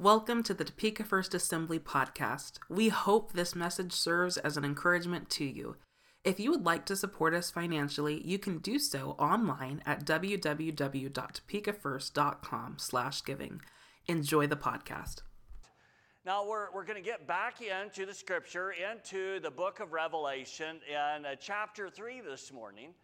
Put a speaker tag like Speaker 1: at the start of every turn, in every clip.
Speaker 1: Welcome to the Topeka First Assembly podcast. We hope this message serves as an encouragement to you. If you would like to support us financially, you can do so online at www.topekafirst.com/giving. Enjoy the podcast.
Speaker 2: Now we're, we're going to get back into the scripture, into the book of Revelation in uh, chapter 3 this morning.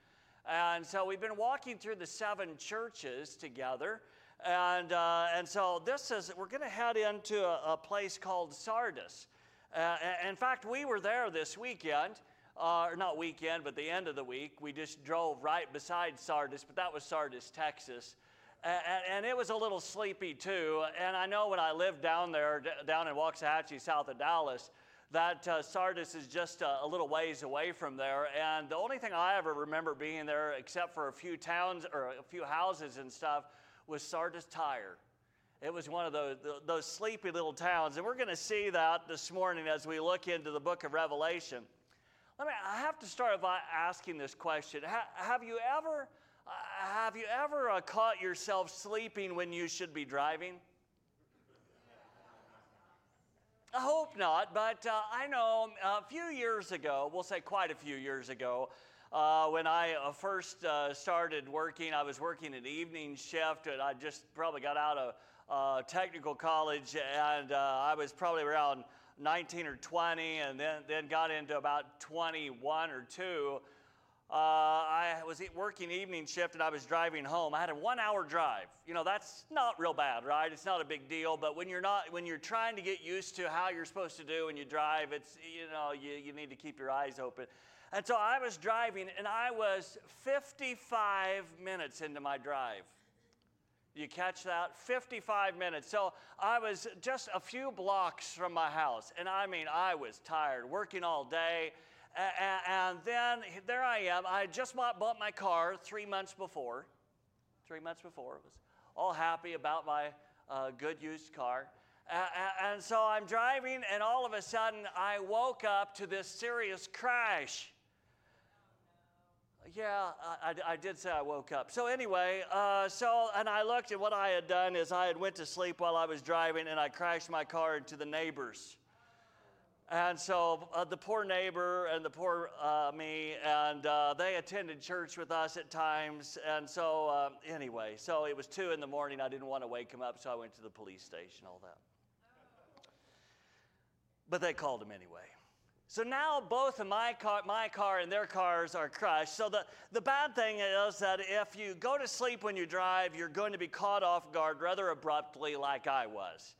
Speaker 2: And so we've been walking through the seven churches together. And, uh, and so this is, we're going to head into a, a, place called Sardis. Uh, in fact, we were there this weekend, uh, or not weekend, but the end of the week. We just drove right beside Sardis, but that was Sardis, Texas. And, and it was a little sleepy too. And I know when I lived down there, down in Waxahachie, south of Dallas, that uh, Sardis is just a, a, little ways away from there. And the only thing I ever remember being there, except for a few towns or a few houses and stuff, was Sardis Tyre. It was one of those, those sleepy little towns. And we're going to see that this morning as we look into the book of Revelation. Let me, I have to start by asking this question. have you ever, uh, have you ever uh, caught yourself sleeping when you should be driving? I hope not, but uh, I know a few years ago, we'll say quite a few years ago, uh, when I uh, first uh, started working, I was working an evening shift, and I just probably got out of uh, technical college, and uh, I was probably around 19 or 20, and then, then got into about 21 or 2. Uh, I was working evening shift and I was driving home. I had a one hour drive. You know, that's not real bad, right? It's not a big deal, but when you're not, when you're trying to get used to how you're supposed to do when you drive, it's, you know, you, you need to keep your eyes open. And so I was driving, and I was 55 minutes into my drive. You catch that? 55 minutes. So I was just a few blocks from my house, and I mean, I was tired, working all day. And then there I am. I just bought my car three months before. Three months before. I was all happy about my uh, good used car. And so I'm driving, and all of a sudden, I woke up to this serious crash. Yeah, I, I, did say I woke up. So anyway, uh, so and I looked at what I had done is I had went to sleep while I was driving and I crashed my car into the neighbors. And so uh, the poor neighbor and the poor uh, me, and uh, they attended church with us at times. And so uh, anyway, so it was two in the morning. I didn't want to wake him up, so I went to the police station. All that. But they called him anyway. So now both of my car, my car and their cars are crushed. So the, the bad thing is that if you go to sleep when you drive, you're going to be caught off guard rather abruptly, like I was.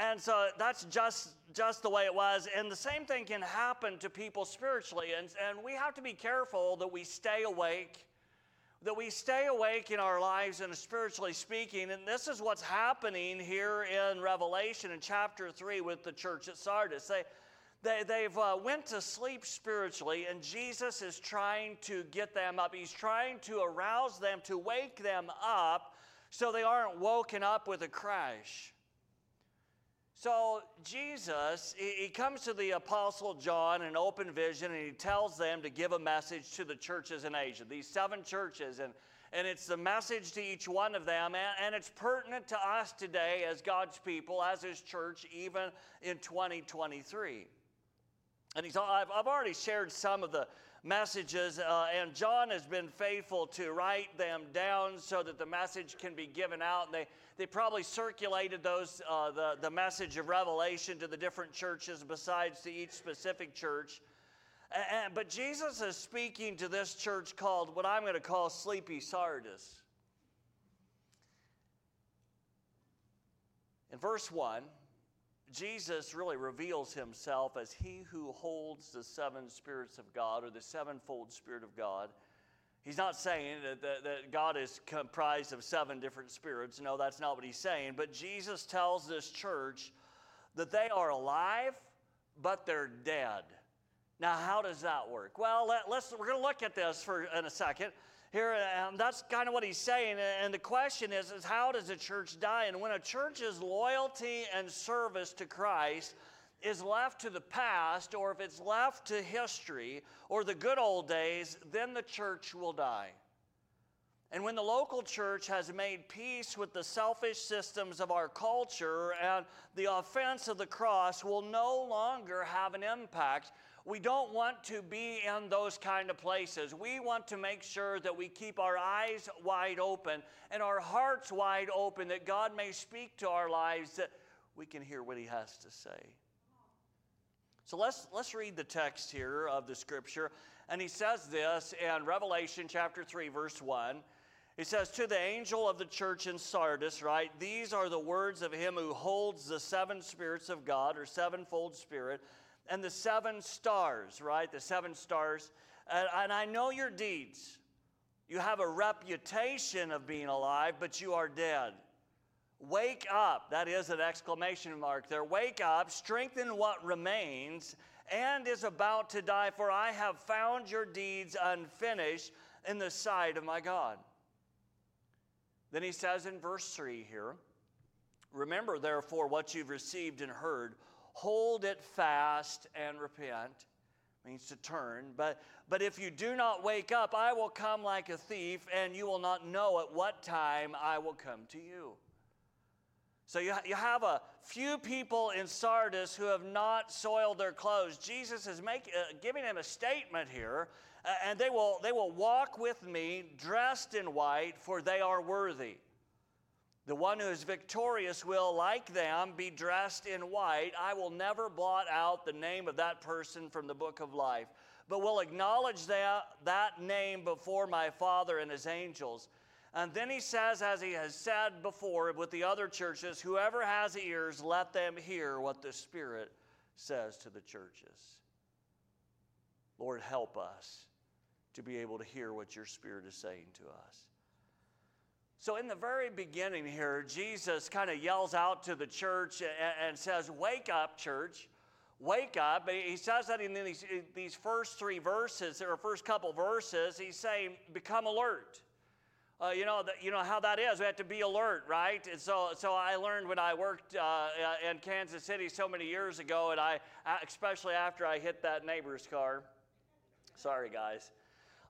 Speaker 2: And, so that's just, just the way it was. And the same thing can happen to people spiritually. And, and we have to be careful that we stay awake, that we stay awake in our lives and spiritually speaking. And this is what's happening here in Revelation in chapter 3 with the church at Sardis. They, they, they've uh, went to sleep spiritually, and Jesus is trying to get them up. He's trying to arouse them, to wake them up, so they aren't woken up with a crash. So Jesus, he comes to the Apostle John in open vision, and he tells them to give a message to the churches in Asia, these seven churches, and and it's the message to each one of them, and, and, it's pertinent to us today as God's people, as His church, even in 2023. And he's, I've, I've already shared some of the messages, uh, and John has been faithful to write them down so that the message can be given out. And they, they probably circulated those, uh, the, the message of Revelation to the different churches besides to each specific church. And, but Jesus is speaking to this church called what I'm going to call Sleepy Sardis. In verse 1, Jesus really reveals himself as he who holds the seven spirits of God or the sevenfold spirit of God. He's not saying that, that, that, God is comprised of seven different spirits. No, that's not what he's saying. But Jesus tells this church that they are alive, but they're dead. Now, how does that work? Well, let, us we're going to look at this for in a second here um, that's kind of what he's saying and the question is, is how does a church die? And when a church's loyalty and service to christ is left to the past or if it's left to history or the good old days then the church will die. And when the local church has made peace with the selfish systems of our culture and the offense of the cross will no longer have an impact, we don't want to be in those kind of places. We want to make sure that we keep our eyes wide open and our hearts wide open that God may speak to our lives that we can hear what He has to say. So let's, let's read the text here of the scripture. And he says this in Revelation chapter 3, verse 1. He says, To the angel of the church in Sardis, right? These are the words of him who holds the seven spirits of God, or sevenfold spirit, and the seven stars, right? The seven stars. And, and I know your deeds. You have a reputation of being alive, but you are dead. Wake up. That is an exclamation mark there. Wake up, strengthen what remains and is about to die, for I have found your deeds unfinished in the sight of my God. Then he says in verse 3 here Remember, therefore, what you've received and heard, hold it fast and repent. Means to turn. But, but if you do not wake up, I will come like a thief, and you will not know at what time I will come to you. So you, you have a few people in Sardis who have not soiled their clothes. Jesus is make, uh, giving them a statement here and they will, they will walk with me dressed in white, for they are worthy. The one who is victorious will, like them, be dressed in white. I will never blot out the name of that person from the book of life, but will acknowledge that, that name before my Father and his angels. And then he says, as he has said before with the other churches, whoever has ears, let them hear what the Spirit says to the churches. Lord, help us to be able to hear what your Spirit is saying to us. So, in the very beginning here, Jesus kind of yells out to the church and, and, says, Wake up, church. Wake up. He says that in these, in these first three verses, or first couple verses, he's saying, Become alert. Uh, you know, the, you know how that is. We have to be alert, right? And so, so I learned when I worked uh, uh in Kansas City so many years ago, and I, especially after I hit that neighbor's car. Sorry, guys.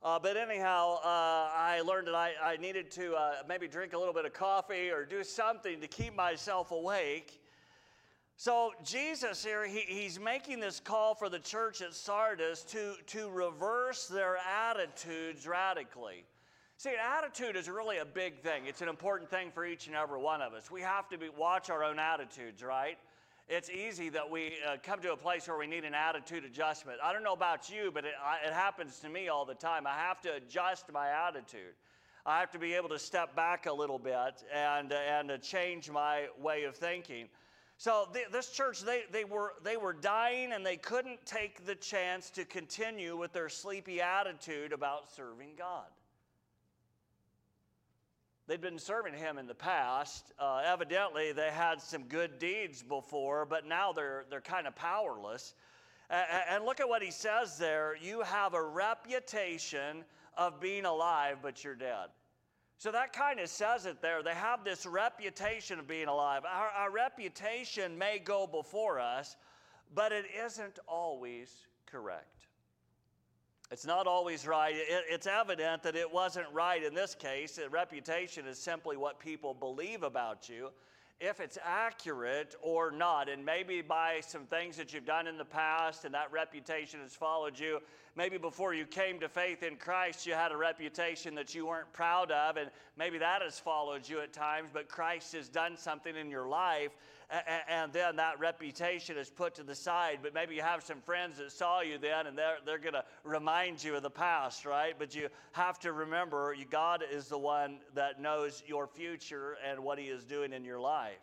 Speaker 2: Uh, but anyhow, uh, I learned that I, I needed to uh, maybe drink a little bit of coffee or do something to keep myself awake. So, Jesus here, he, he's making this call for the church at Sardis to, to reverse their attitudes radically. See, an attitude is really a big thing. It's an important thing for each and every one of us. We have to be, watch our own attitudes, right? It's easy that we uh, come to a place where we need an attitude adjustment. I don't know about you, but it, I, it happens to me all the time. I have to adjust my attitude. I have to be able to step back a little bit and, and uh, change my way of thinking. So th- this church, they, they, were, they were dying and they couldn't take the chance to continue with their sleepy attitude about serving God. They'd been serving him in the past. Uh, evidently, they had some good deeds before, but now they're, they're kind of powerless. And, and look at what he says there you have a reputation of being alive, but you're dead. So that kind of says it there. They have this reputation of being alive. Our, our reputation may go before us, but it isn't always correct. It's not always right. It, it's evident that it wasn't right in this case. Reputation is simply what people believe about you. If it's accurate or not, and maybe by some things that you've done in the past and that reputation has followed you, maybe before you came to faith in Christ, you had a reputation that you weren't proud of, and maybe that has followed you at times, but Christ has done something in your life and then that reputation is put to the side. But maybe you have some friends that saw you then, and they're, they're going to remind you of the past, right? But you have to remember God is the one that knows your future and what He is doing in your life.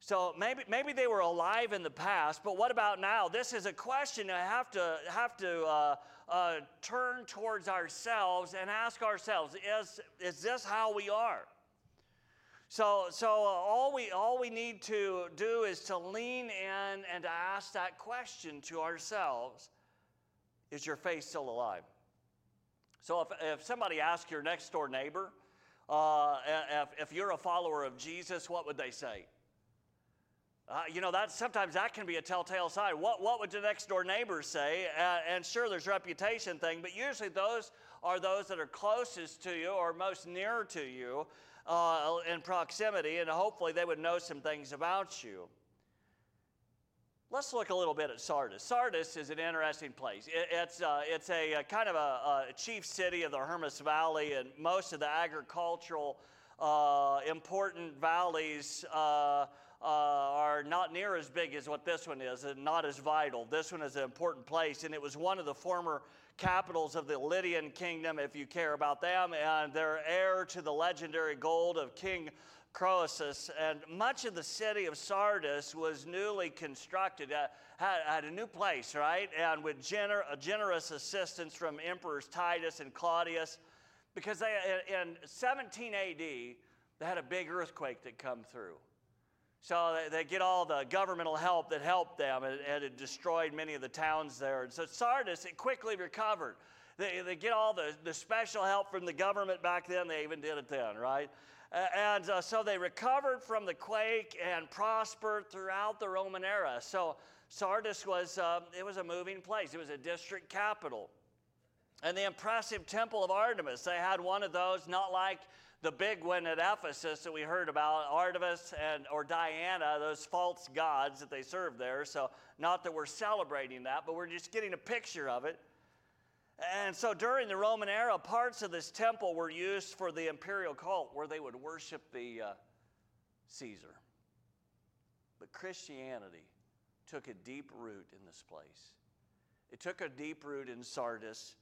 Speaker 2: So maybe, maybe they were alive in the past, but what about now? This is a question I have to, have to uh, uh, turn towards ourselves and ask ourselves is, is this how we are? So, so uh, all, we, all we need to do is to lean in and to ask that question to ourselves Is your faith still alive? So, if, if somebody asks your next door neighbor, uh, if, if you're a follower of Jesus, what would they say? Uh, you know, that sometimes that can be a telltale sign. What, what would the next door neighbor say? Uh, and sure, there's reputation thing, but usually those are those that are closest to you or most near to you uh, in proximity, and hopefully they would know some things about you. Let's look a little bit at Sardis. Sardis is an interesting place. It, it's, uh, it's a, a, kind of a, a, chief city of the Hermus Valley, and most of the agricultural uh, important valleys uh, uh, are not near as big as what this one is, and not as vital. This one is an important place, and it was one of the former capitals of the Lydian kingdom, if you care about them, and they're heir to the legendary gold of King Croesus, and much of the city of Sardis was newly constructed, uh, had, had, a new place, right? And with gener- generous assistance from emperors Titus and Claudius, because they, in 17 AD, they had a big earthquake that come through. So they, they get all the governmental help that helped them, and, and it destroyed many of the towns there. And so Sardis, it quickly recovered. They, they get all the, the special help from the government back then. They even did it then, right? and uh, so they recovered from the quake and prospered throughout the Roman era. So Sardis was, uh, it was a moving place. It was a district capital. And the impressive temple of Artemis, they had one of those, not like the big one at Ephesus that we heard about, Artemis and or Diana, those false gods that they served there. So not that we're celebrating that, but we're just getting a picture of it. And so during the Roman era, parts of this temple were used for the imperial cult where they would worship the uh, Caesar. But Christianity took a deep root in this place. It took a deep root in Sardis,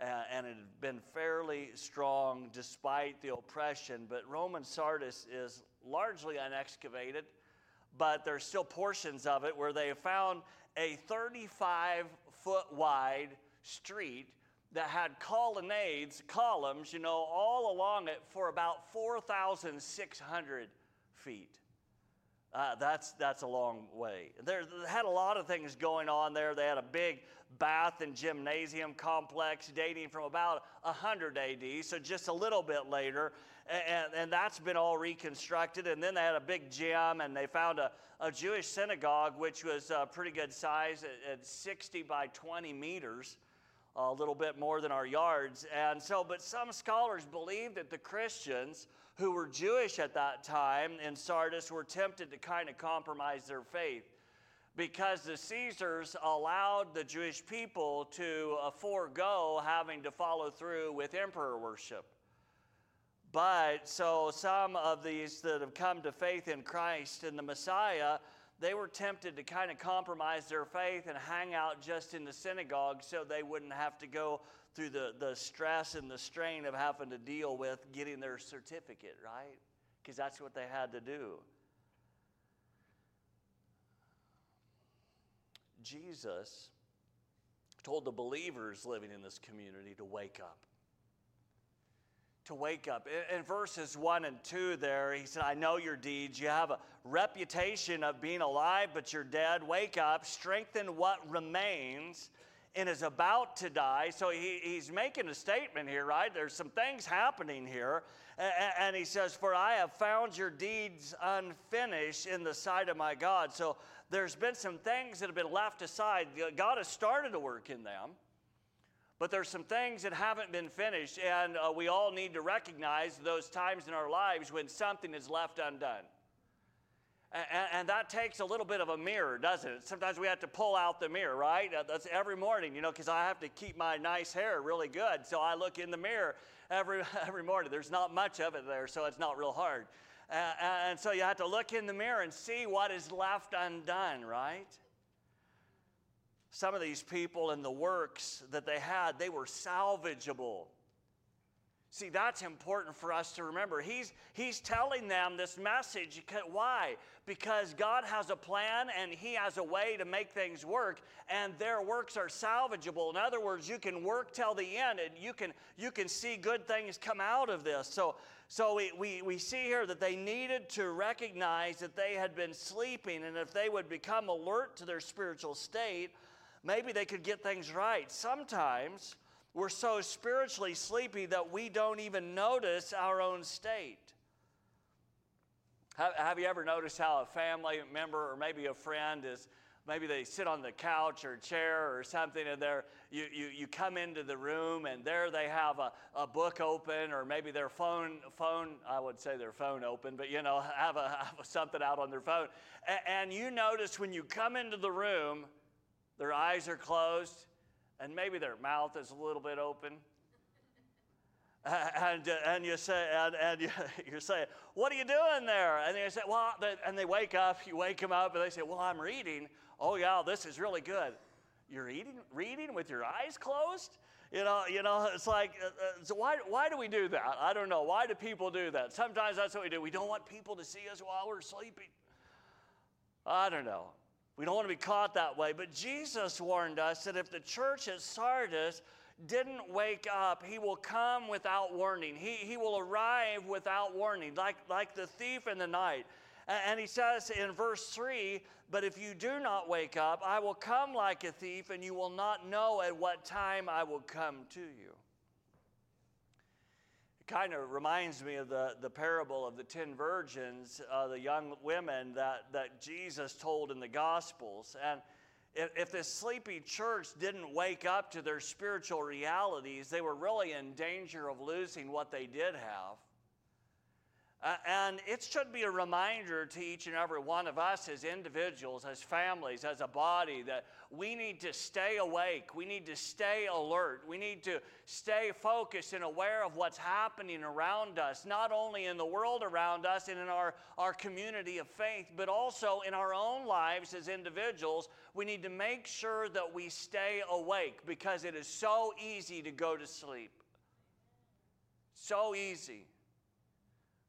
Speaker 2: uh, and it had been fairly strong despite the oppression. But Roman Sardis is largely unexcavated, but there's still portions of it where they found a 35 foot wide street that had colonnades, columns, you know, all along it for about 4,600 feet. Uh, that's, that's a long way. They had a lot of things going on there. They had a big bath and gymnasium complex dating from about 100 AD, so just a little bit later. And, and that's been all reconstructed. And then they had a big gym, and they found a, a Jewish synagogue, which was a pretty good size at, at 60 by 20 meters a little bit more than our yards. And so, but some scholars believe that the Christians who were Jewish at that time in Sardis were tempted to kind of compromise their faith because the Caesars allowed the Jewish people to uh, forego having to follow through with emperor worship. But so some of these that have come to faith in Christ and the Messiah they were tempted to kind of compromise their faith and hang out just in the synagogue so they wouldn't have to go through the, the stress and the strain of having to deal with getting their certificate, right? Because that's what they had to do. Jesus told the believers living in this community to wake up to wake up. In, verses 1 and 2, there, he said, I know your deeds. You have a reputation of being alive, but you're dead. Wake up, strengthen what remains and is about to die. So he, he's making a statement here, right? There's some things happening here. And, and he says, For I have found your deeds unfinished in the sight of my God. So there's been some things that have been left aside. God has started to work in them. But there's some things that haven't been finished, and uh, we all need to recognize those times in our lives when something is left undone. And, and, that takes a little bit of a mirror, doesn't it? Sometimes we have to pull out the mirror, right? Uh, that's every morning, you know, because I have to keep my nice hair really good. So I look in the mirror every, every morning. There's not much of it there, so it's not real hard. And so you have to look in the mirror and see what is left undone, right? Some of these people and the works that they had, they were salvageable. See, that's important for us to remember. He's, he's telling them this message. Why? Because God has a plan and He has a way to make things work, and their works are salvageable. In other words, you can work till the end and you can, you can see good things come out of this. So, so we, we, we see here that they needed to recognize that they had been sleeping, and if they would become alert to their spiritual state, maybe they could get things right. Sometimes we're so spiritually sleepy that we don't even notice our own state. Have, have you ever noticed how a family member or maybe a friend is maybe they sit on the couch or chair or something and there you, you, you come into the room and there they have a, a book open or maybe their phone phone i would say their phone open but you know have, a, have something out on their phone and, and you notice when you come into the room their eyes are closed and maybe their mouth is a little bit open and, and you say, and, and you say, what are you doing there? And they say, well, and they wake up, you wake them up, and they say, well, I'm reading. Oh, yeah, this is really good. You're eating, reading with your eyes closed? You know, you know, it's like, uh, uh, so why, why do we do that? I don't know. Why do people do that? Sometimes that's what we do. We don't want people to see us while we're sleeping. I don't know. We don't want to be caught that way. But Jesus warned us that if the church at Sardis didn't wake up, he will come without warning. He, he will arrive without warning, like, like the thief in the night. And he says in verse 3 But if you do not wake up, I will come like a thief, and you will not know at what time I will come to you. Kind of reminds me of the, the parable of the ten virgins, uh, the young women that, that Jesus told in the Gospels. And if, if this sleepy church didn't wake up to their spiritual realities, they were really in danger of losing what they did have. Uh, and it should be a reminder to each and every one of us as individuals, as families, as a body, that we need to stay awake. We need to stay alert. We need to stay focused and aware of what's happening around us, not only in the world around us and in our, our community of faith, but also in our own lives as individuals. We need to make sure that we stay awake because it is so easy to go to sleep. So easy.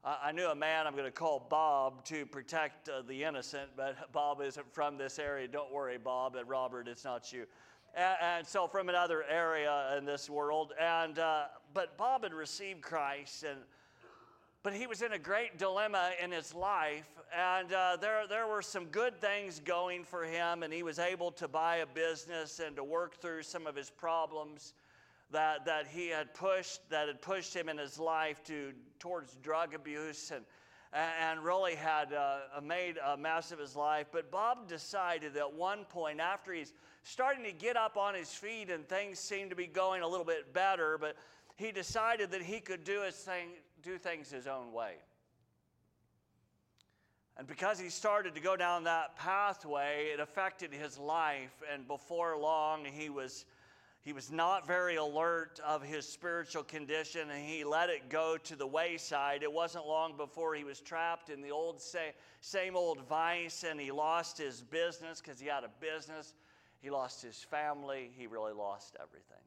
Speaker 2: I knew a man I'm going to call Bob to protect uh, the innocent, but Bob isn't from this area. Don't worry, Bob. And Robert, it's not you. And, and so from another area in this world. And uh, but Bob had received Christ, and but he was in a great dilemma in his life, and uh, there there were some good things going for him, and he was able to buy a business and to work through some of his problems that, that he had pushed, that had pushed him in his life to, towards drug abuse and, and really had uh, made a mess of his life. But Bob decided at one point, after he's starting to get up on his feet and things seem to be going a little bit better, but he decided that he could do, his thing, do things his own way. And because he started to go down that pathway, it affected his life. And before long, he was he was not very alert of his spiritual condition and he let it go to the wayside. It wasn't long before he was trapped in the old same, old vice and he lost his business because he had a business. He lost his family. He really lost everything.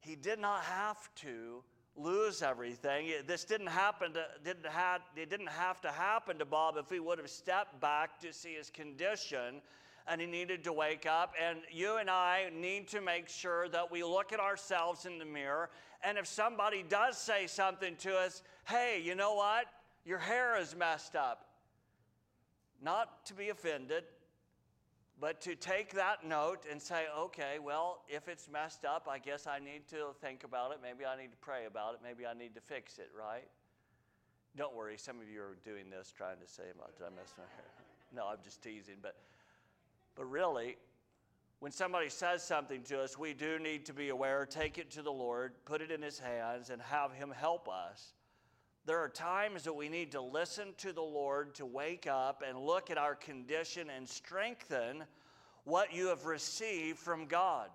Speaker 2: He did not have to lose everything. This didn't happen to, didn't have, it didn't have to happen to Bob if he would have stepped back to see his condition and he needed to wake up. And you and I need to make sure that we look at ourselves in the mirror. And if somebody does say something to us, hey, you know what? Your hair is messed up. Not to be offended, but to take that note and say, okay, well, if it's messed up, I guess I need to think about it. Maybe I need to pray about it. Maybe I need to fix it, right? Don't worry, some of you are doing this trying to say, did I mess my hair? No, I'm just teasing. But but really, when somebody says something to us, we do need to be aware, take it to the Lord, put it in His hands, and have Him help us. There are times that we need to listen to the Lord to wake up and look at our condition and strengthen what you have received from God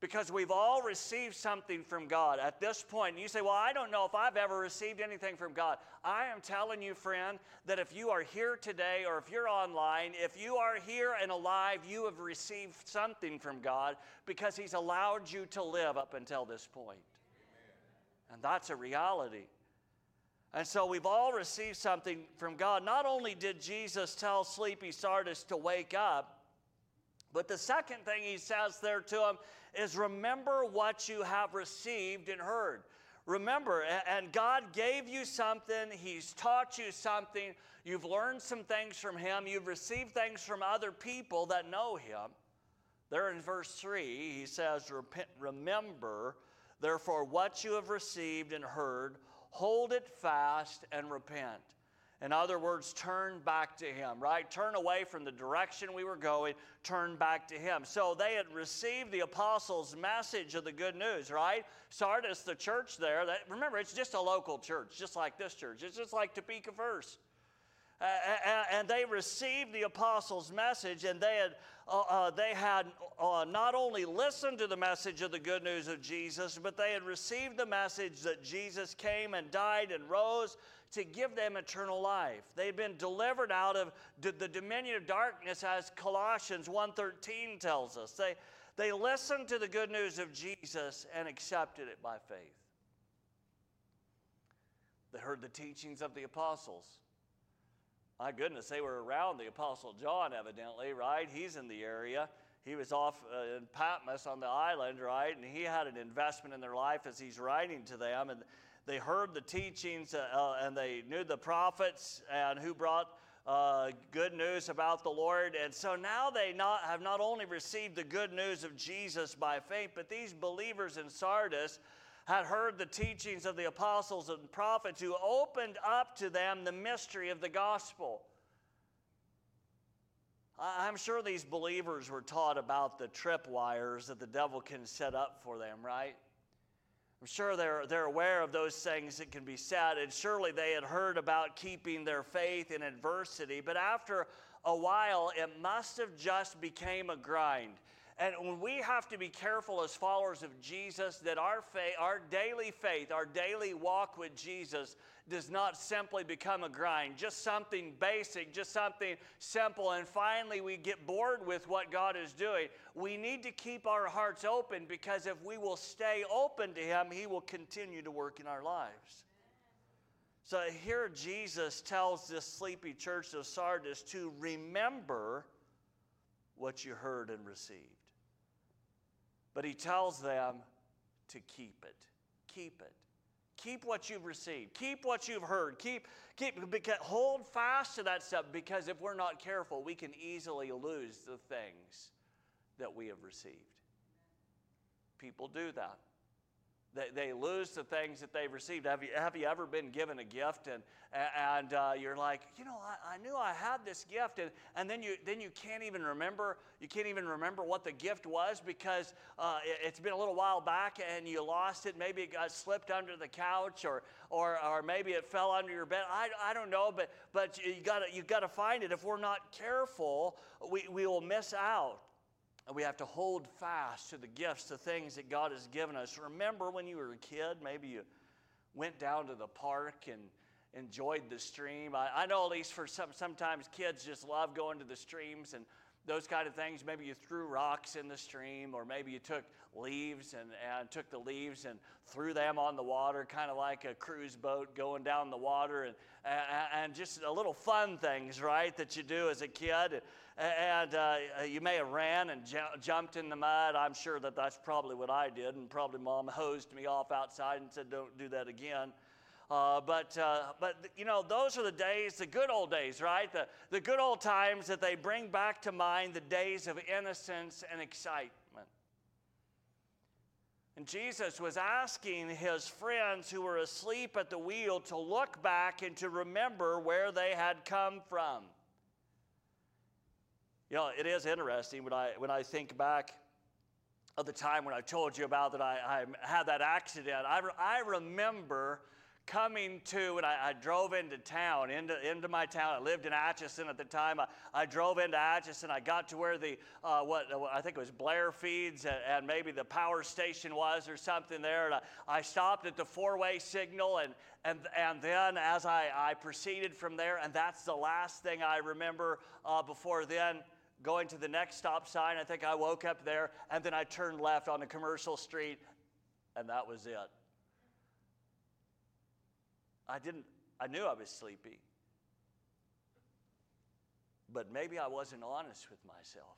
Speaker 2: because we've all received something from God at this point. And you say, Well, I don't know if I've ever received anything from God. I am telling you, friend, that if you are here today or if you're online, if you are here and alive, you have received something from God because He's allowed you to live up until this point. And that's a reality. And so we've all received something from God. Not only did Jesus tell sleepy Sardis to wake up, but the second thing he says there to him is remember what you have received and heard. Remember, and God gave you something, He's taught you something, you've learned some things from Him, you've received things from other people that know Him. There in verse 3, He says, Remember, therefore, what you have received and heard, hold it fast and repent. In other words, turn back to Him, right? Turn away from the direction we were going, turn back to Him. So they had received the apostles' message of the good news, right? Sardis, the church there, that, remember, it's just a local church, just like this church. It's just like Topeka First. And they received the apostles' message, and they had, uh, uh, they had uh, not only listened to the message of the good news of Jesus, but they had received the message that Jesus came and died and rose to give them eternal life. They had been delivered out of the dominion of darkness, as Colossians 1.13 tells us. They, they listened to the good news of Jesus and accepted it by faith. They heard the teachings of the apostles. My goodness, they were around the Apostle John, evidently, right? He's in the area. He was off uh, in Patmos on the island, right? And he had an investment in their life as he's writing to them. And they heard the teachings uh, uh, and they knew the prophets and who brought uh, good news about the Lord. And so now they not, have not only received the good news of Jesus by faith, but these believers in Sardis had heard the teachings of the apostles and prophets who opened up to them the mystery of the gospel. I'm sure these believers were taught about the tripwires that the devil can set up for them, right? I'm sure they're, they're aware of those things that can be said, and surely they had heard about keeping their faith in adversity. But after a while, it must have just became a grind. And we have to be careful as followers of Jesus that our faith, our daily faith, our daily walk with Jesus does not simply become a grind, just something basic, just something simple, and finally we get bored with what God is doing. We need to keep our hearts open because if we will stay open to Him, He will continue to work in our lives. So here Jesus tells this sleepy church of Sardis to remember what you heard and received. But he tells them to keep it. Keep it. Keep what you've received. Keep what you've heard. Keep, keep, because, hold fast to that stuff because if we're not careful, we can easily lose the things that we have received. People do that. They, they lose the things that they've received. Have you, have you ever been given a gift and, and uh, you're like, you know, I, I, knew I had this gift, and, and then, you, then you can't even remember, you can't even remember what the gift was because uh, it, has been a little while back and you lost it. Maybe it got slipped under the couch or, or, or maybe it fell under your bed. I, I don't know, but, but you gotta, you gotta find it. If we're not careful, we, we will miss out. And we have to hold fast to the gifts, the things that God has given us. Remember when you were a kid, maybe you went down to the park and enjoyed the stream. I, I know at least for some, sometimes kids just love going to the streams and those kind of things. Maybe you threw rocks in the stream, or maybe you took leaves and, and took the leaves and threw them on the water, kind of like a cruise boat going down the water, and, and, and just a little fun things, right, that you do as a kid and uh, you may have ran and ju- jumped in the mud. I'm sure that that's probably what I did, and probably mom hosed me off outside and said, "Don't do that again." Uh, but, uh, but you know, those are the days, the good old days, right? The, the good old times that they bring back to mind the days of innocence and excitement. And Jesus was asking his friends who were asleep at the wheel to look back and to remember where they had come from. You know, it is interesting when I, when I think back of the time when I told you about that I, I had that accident. I, re- I remember coming to, and I, I, drove into town, into, into my town. I lived in Atchison at the time. I, I drove into Atchison. I got to where the, uh, what I think it was Blair Feeds and, and, maybe the power station was or something there. And I, I stopped at the four way signal, and, and, and then as I, I proceeded from there, and that's the last thing I remember uh, before then going to the next stop sign. I think I woke up there, and then I turned left on a commercial street, and that was it. I didn't, I knew I was sleepy, but maybe I wasn't honest with myself.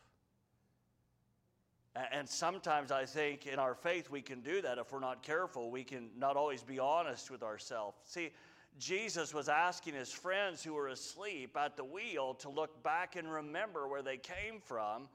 Speaker 2: And sometimes I think in our faith we can do that if we're not careful. We can not always be honest with ourselves. See, Jesus was asking his friends who were asleep at the wheel to look back and remember where they came from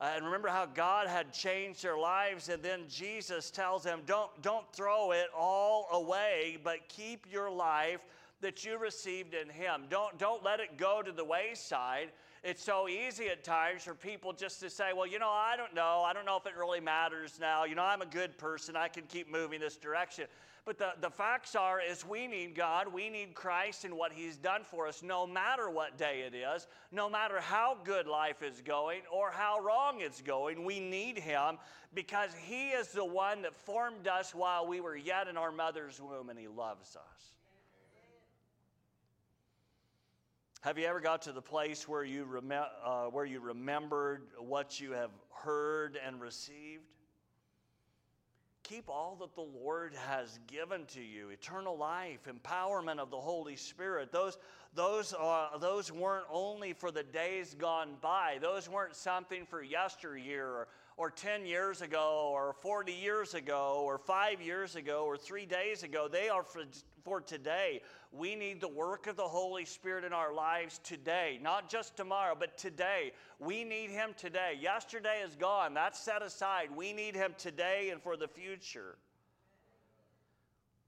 Speaker 2: uh, and remember how God had changed their lives. And then Jesus tells them, don't, don't throw it all away, but keep your life that you received in Him. Don't, don't let it go to the wayside. It's so easy at times for people just to say, well, you know, I don't know. I don't know if it really matters now. You know, I'm a good person. I can keep moving this direction. But the, the facts are is we need God, we need Christ and what He's done for us, no matter what day it is, no matter how good life is going or how wrong it's going, we need Him because He is the one that formed us while we were yet in our mother's womb and He loves us. Have you ever got to the place where you, rem- uh, where you remembered what you have heard and received? Keep all that the Lord has given to you eternal life, empowerment of the Holy Spirit. Those, those, uh, those weren't only for the days gone by, those weren't something for yesteryear or, or 10 years ago or 40 years ago or five years ago or three days ago. They are for, for today. We need the work of the Holy Spirit in our lives today, not just tomorrow, but today. We need Him today. Yesterday is gone, that's set aside. We need Him today and for the future.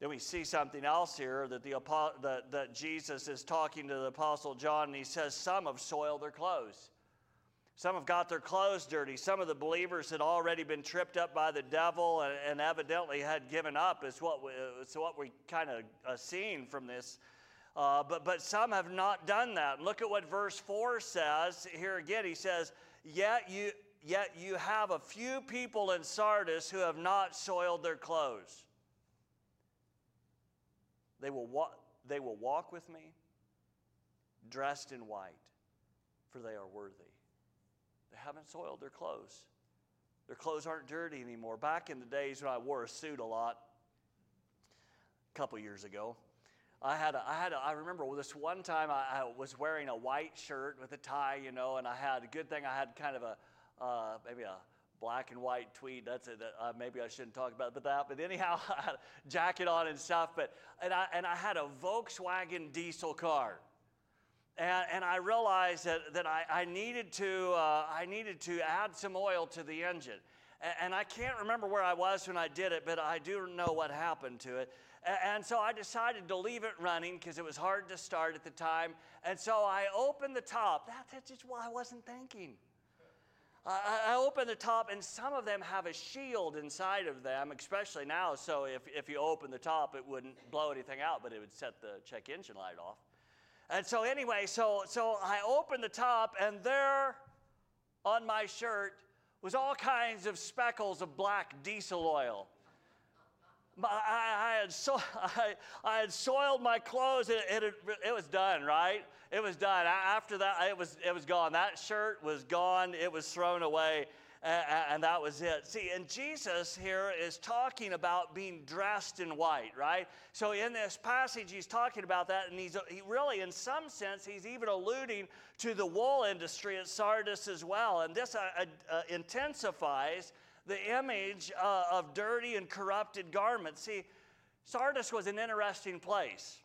Speaker 2: Then we see something else here that, the, that, that Jesus is talking to the Apostle John, and he says, Some have soiled their clothes. Some have got their clothes dirty. Some of the believers had already been tripped up by the devil and, and evidently had given up, is what we, what we kind of uh, seen from this. Uh, but, but some have not done that. Look at what verse 4 says. Here again, he says, Yet you, yet you have a few people in Sardis who have not soiled their clothes. They will, wa- they will walk with me dressed in white, for they are worthy. Haven't soiled their clothes. Their clothes aren't dirty anymore. Back in the days when I wore a suit a lot, a couple years ago, I had a, I had a, I remember this one time I, I, was wearing a white shirt with a tie, you know, and I had a good thing I had kind of a uh, maybe a black and white tweed. That's it. Uh, maybe I shouldn't talk about that. But anyhow, I had a jacket on and stuff. But and I and I had a Volkswagen diesel car. And, and I realized that, that I, I, needed to, uh, I needed to add some oil to the engine. And, and, I can't remember where I was when I did it, but I do know what happened to it. And, and so I decided to leave it running because it was hard to start at the time. And so I opened the top. That, that's just what I wasn't thinking. I, I opened the top, and some of them have a shield inside of them, especially now. So if, if you open the top, it wouldn't blow anything out, but it would set the check engine light off. And so, anyway, so, so I opened the top, and there on my shirt was all kinds of speckles of black diesel oil. I, I, had, so, I, I had soiled my clothes. It, it, it was done, right? It was done. After that, it was, it was gone. That shirt was gone. It was thrown away and that was it. See, and Jesus here is talking about being dressed in white, right? So in this passage, he's talking about that, and he's he really, in some sense, he's even alluding to the wool industry at Sardis as well. And this uh, uh, intensifies the image uh, of dirty and corrupted garments. See, Sardis was an interesting place.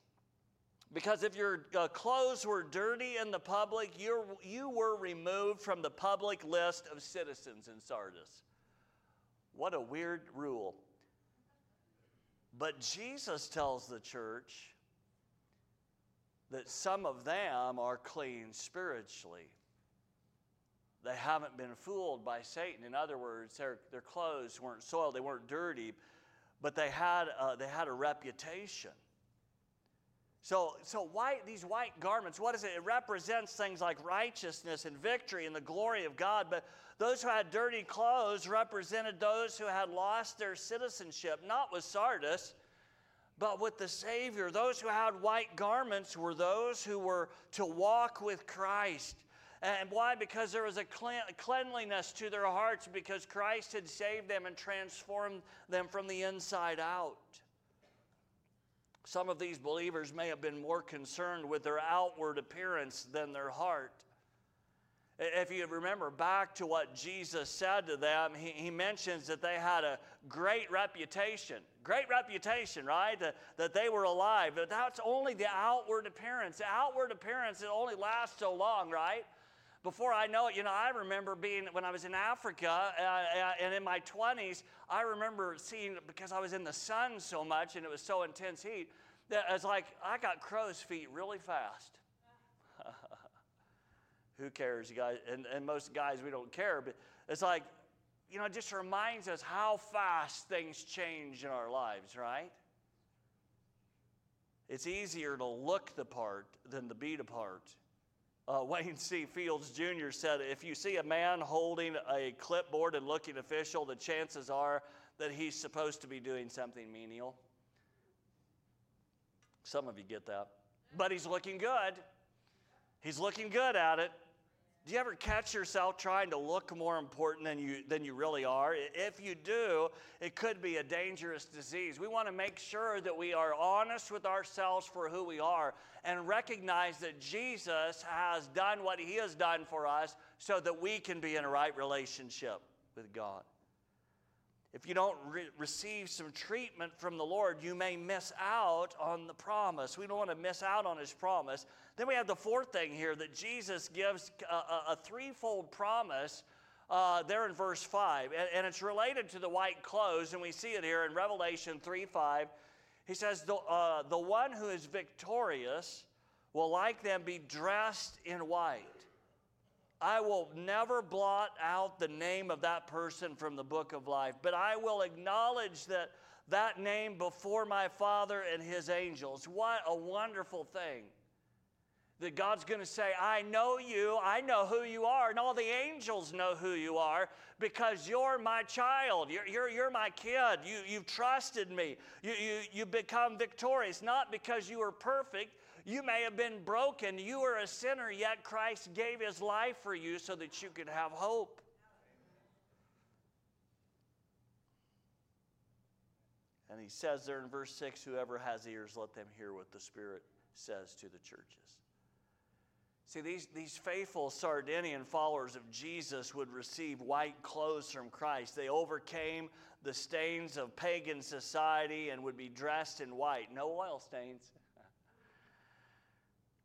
Speaker 2: Because if your uh, clothes were dirty in the public, you you were removed from the public list of citizens in Sardis. What a weird rule. But Jesus tells the church that some of them are clean spiritually. They haven't been fooled by Satan. In other words, their, their clothes weren't soiled, they weren't dirty, but they had, uh, they had a reputation. So, so these white garments, what is it? It represents things like righteousness and victory and the glory of God. But those who had dirty clothes represented those who had lost their citizenship, not with Sardis, but with the Savior. Those who had white garments were those who were to walk with Christ. And why? Because there was a cleanliness to their hearts, because Christ had saved them and transformed them from the inside out. Some of these believers may have been more concerned with their outward appearance than their heart. If you remember back to what Jesus said to them, he, he, mentions that they had a great reputation. Great reputation, right? That, that they were alive. But that's only the outward appearance. The outward appearance, it only lasts so long, right? Before I know it, you know, I remember being, when I was in Africa uh, uh and in my 20s, I remember seeing, because I was in the sun so much and it was so intense heat, that it's like I got crow's feet really fast. Who cares, you guys? And, and most guys, we don't care, but it's like, you know, it just reminds us how fast things change in our lives, right? It's easier to look the part than to be the part. Uh, Wayne C. Fields Jr. said, if you see a man holding a clipboard and looking official, the chances are that he's supposed to be doing something menial. Some of you get that. But he's looking good. He's looking good at it. Do you ever catch yourself trying to look more important than you, than you really are? If you do, it could be a dangerous disease. We want to make sure that we are honest with ourselves for who we are and recognize that Jesus has done what he has done for us so that we can be in a right relationship with God. If you don't re- receive some treatment from the Lord, you may miss out on the promise. We don't want to miss out on his promise. Then we have the fourth thing here that Jesus gives a, a, a threefold promise uh, there in verse 5. And, and, it's related to the white clothes, and we see it here in Revelation 3 5. He says, the, uh, the one who is victorious will like them be dressed in white. I will never blot out the name of that person from the book of life, but I will acknowledge that that name before my Father and his angels. What a wonderful thing. That God's going to say, I know you, I know who you are, and all the angels know who you are because you're my child. You're, you're, you're my kid. You, you've trusted me. You, you, you've become victorious, not because you were perfect, you may have been broken. You were a sinner, yet Christ gave his life for you so that you could have hope. And he says there in verse 6 whoever has ears, let them hear what the Spirit says to the churches. See, these, these faithful Sardinian followers of Jesus would receive white clothes from Christ. They overcame the stains of pagan society and would be dressed in white. No oil stains.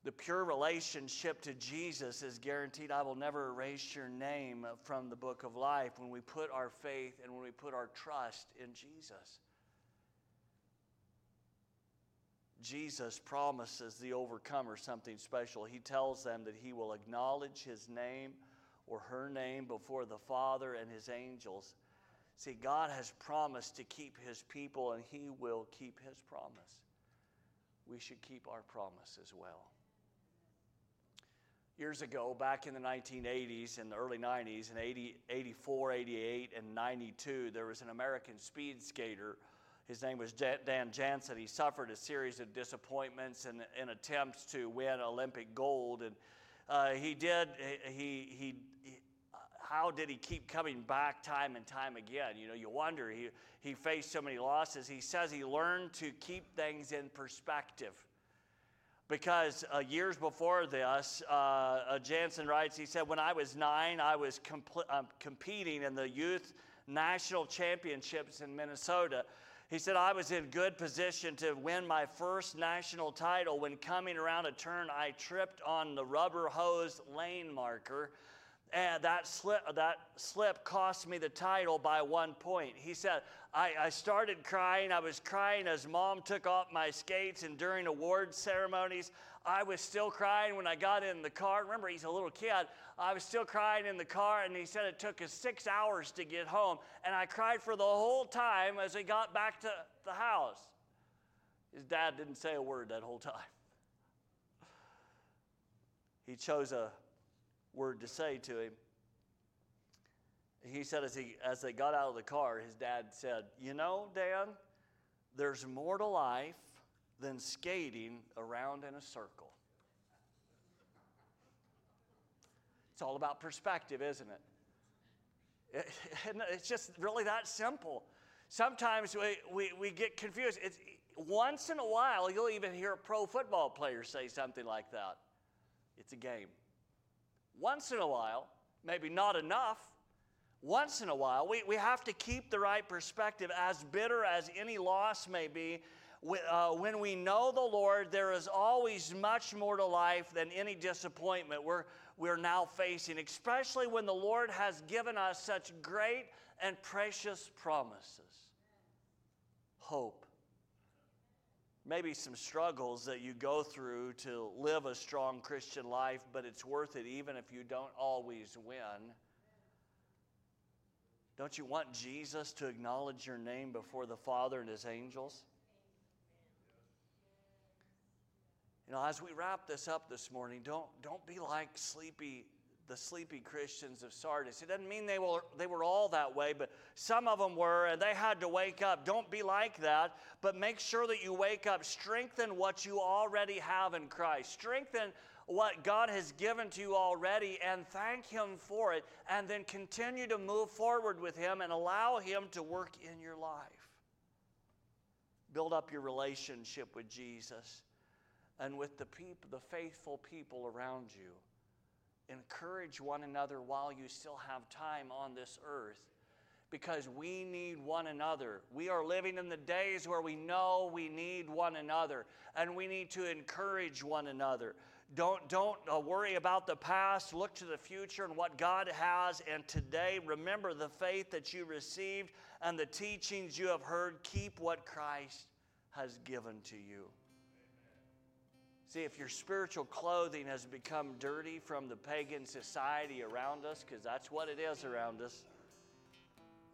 Speaker 2: The pure relationship to Jesus is guaranteed. I will never erase your name from the book of life when we put our faith and when we put our trust in Jesus. Jesus promises the overcomer something special. He tells them that he will acknowledge his name or her name before the Father and his angels. See, God has promised to keep his people, and he will keep his promise. We should keep our promise as well years ago, back in the 1980s and the early 90s, in 80, 84, 88, and 92, there was an American speed skater. His name was Dan Jansen. He suffered a series of disappointments and, attempts to win Olympic gold. And uh, he did, he, he, he, how did he keep coming back time and time again? You know, you wonder. He, he faced so many losses. He says he learned to keep things in perspective because uh, years before this, uh, uh, Jansen writes, he said, When I was nine, I was compl- um, competing in the youth national championships in Minnesota. He said, I was in good position to win my first national title when coming around a turn, I tripped on the rubber hose lane marker and that slip, that slip cost me the title by one point. He said, I, I started crying. I was crying as mom took off my skates, and during award ceremonies, I was still crying when I got in the car. Remember, he's a little kid. I was still crying in the car, and he said it took us six hours to get home. And I cried for the whole time as we got back to the house. His dad didn't say a word that whole time. He chose a word to say to him. He said as, he, as they got out of the car, his dad said, You know, Dan, there's more to life than skating around in a circle. It's all about perspective, isn't it? it it's just really that simple. Sometimes we, we, we get confused. It's, once in a while, you'll even hear a pro football player say something like that. It's a game once in a while, maybe not enough, once in a while, we, we have to keep the right perspective, as bitter as any loss may be. Uh, when we know the Lord, there is always much more to life than any disappointment we're, we're now facing, especially when the Lord has given us such great and precious promises. Hope. maybe some struggles that you go through to live a strong Christian life, but it's worth it even if you don't always win. Don't you want Jesus to acknowledge your name before the Father and his angels? You know, as we wrap this up this morning, don't, don't be like sleepy, the sleepy Christians of Sardis. It doesn't mean they were, they were all that way, but some of them were, and they had to wake up. Don't be like that, but make sure that you wake up. Strengthen what you already have in Christ. Strengthen what God has given to you already and thank Him for it, and then continue to move forward with Him and allow Him to work in your life. Build up your relationship with Jesus and with the people, the faithful people around you. Encourage one another while you still have time on this earth because we need one another. We are living in the days where we know we need one another and we need to encourage one another. Don't, don't uh, worry about the past. Look to the future and what God has. And today, remember the faith that you received and the teachings you have heard. Keep what Christ has given to you. See, if your spiritual clothing has become dirty from the pagan society around us, because that's what it is around us,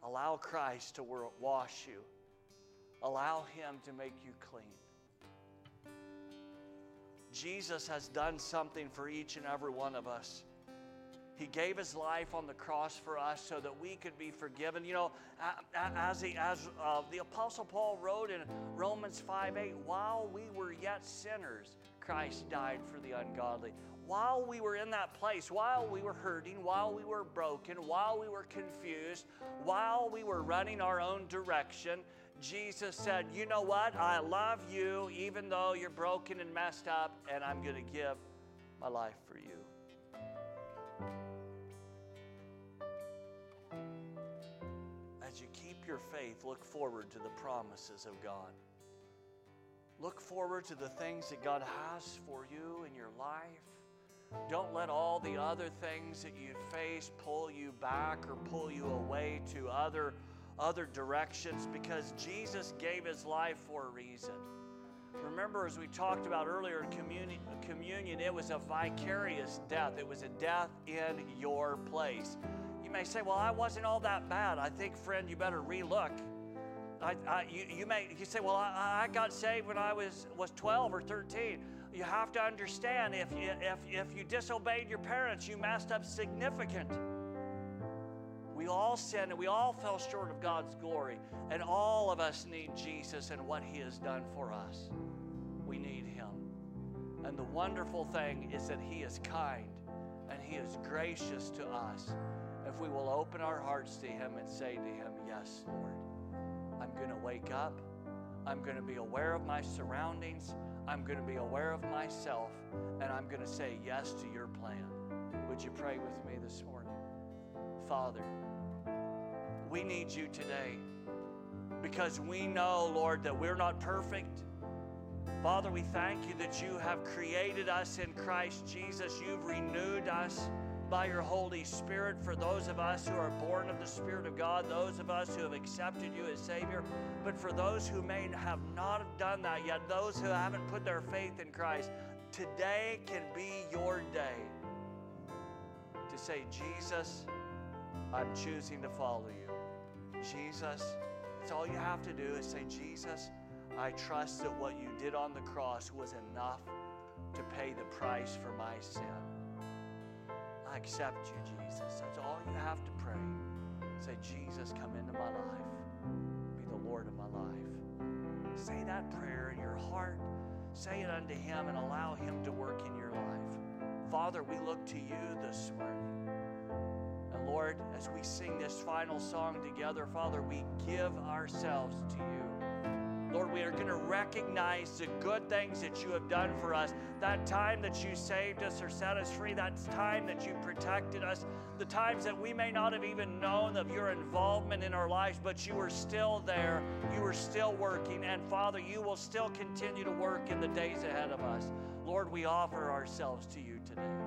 Speaker 2: allow Christ to wash you. Allow Him to make you clean. Jesus has done something for each and every one of us. He gave his life on the cross for us so that we could be forgiven. You know, as, he, as uh, the Apostle Paul wrote in Romans 5 8, while we were yet sinners, Christ died for the ungodly. While we were in that place, while we were hurting, while we were broken, while we were confused, while we were running our own direction, Jesus said, You know what? I love you even though you're broken and messed up, and I'm going to give my life for you. As you keep your faith, look forward to the promises of God. Look forward to the things that God has for you in your life. Don't let all the other things that you face pull you back or pull you away to other other directions because Jesus gave his life for a reason. Remember, as we talked about earlier communion, communion, it was a vicarious death. It was a death in your place. You may say, Well, I wasn't all that bad. I think, friend, you better relook. I, I, you, you, may you say, Well, I, I got saved when I was, was 12 or 13. You have to understand if, if, if you disobeyed your parents, you messed up significant. All sinned and we all fell short of God's glory. And all of us need Jesus and what He has done for us. We need Him. And the wonderful thing is that He is kind and He is gracious to us. If we will open our hearts to Him and say to Him, Yes, Lord, I'm going to wake up. I'm going to be aware of my surroundings. I'm going to be aware of myself. And I'm going to say yes to your plan. Would you pray with me this morning? Father, we need you today because we know, Lord, that we're not perfect. Father, we thank you that you have created us in Christ Jesus. You've renewed us by your Holy Spirit for those of us who are born of the Spirit of God, those of us who have accepted you as Savior. But for those who may have not done that yet, those who haven't put their faith in Christ, today can be your day to say, Jesus, I'm choosing to follow you. Jesus, it's all you have to do is say, Jesus, I trust that what you did on the cross was enough to pay the price for my sin. I accept you, Jesus. That's all you have to pray. Say, Jesus, come into my life. Be the Lord of my life. Say that prayer in your heart. Say it unto Him and allow Him to work in your life. Father, we look to you this morning. Lord, as we sing this final song together, Father, we give ourselves to you. Lord, we are going to recognize the good things that you have done for us. That time that you saved us or set us free, that time that you protected us, the times that we may not have even known of your involvement in our lives, but you were still there. You were still working. And Father, you will still continue to work in the days ahead of us. Lord, we offer ourselves to you today.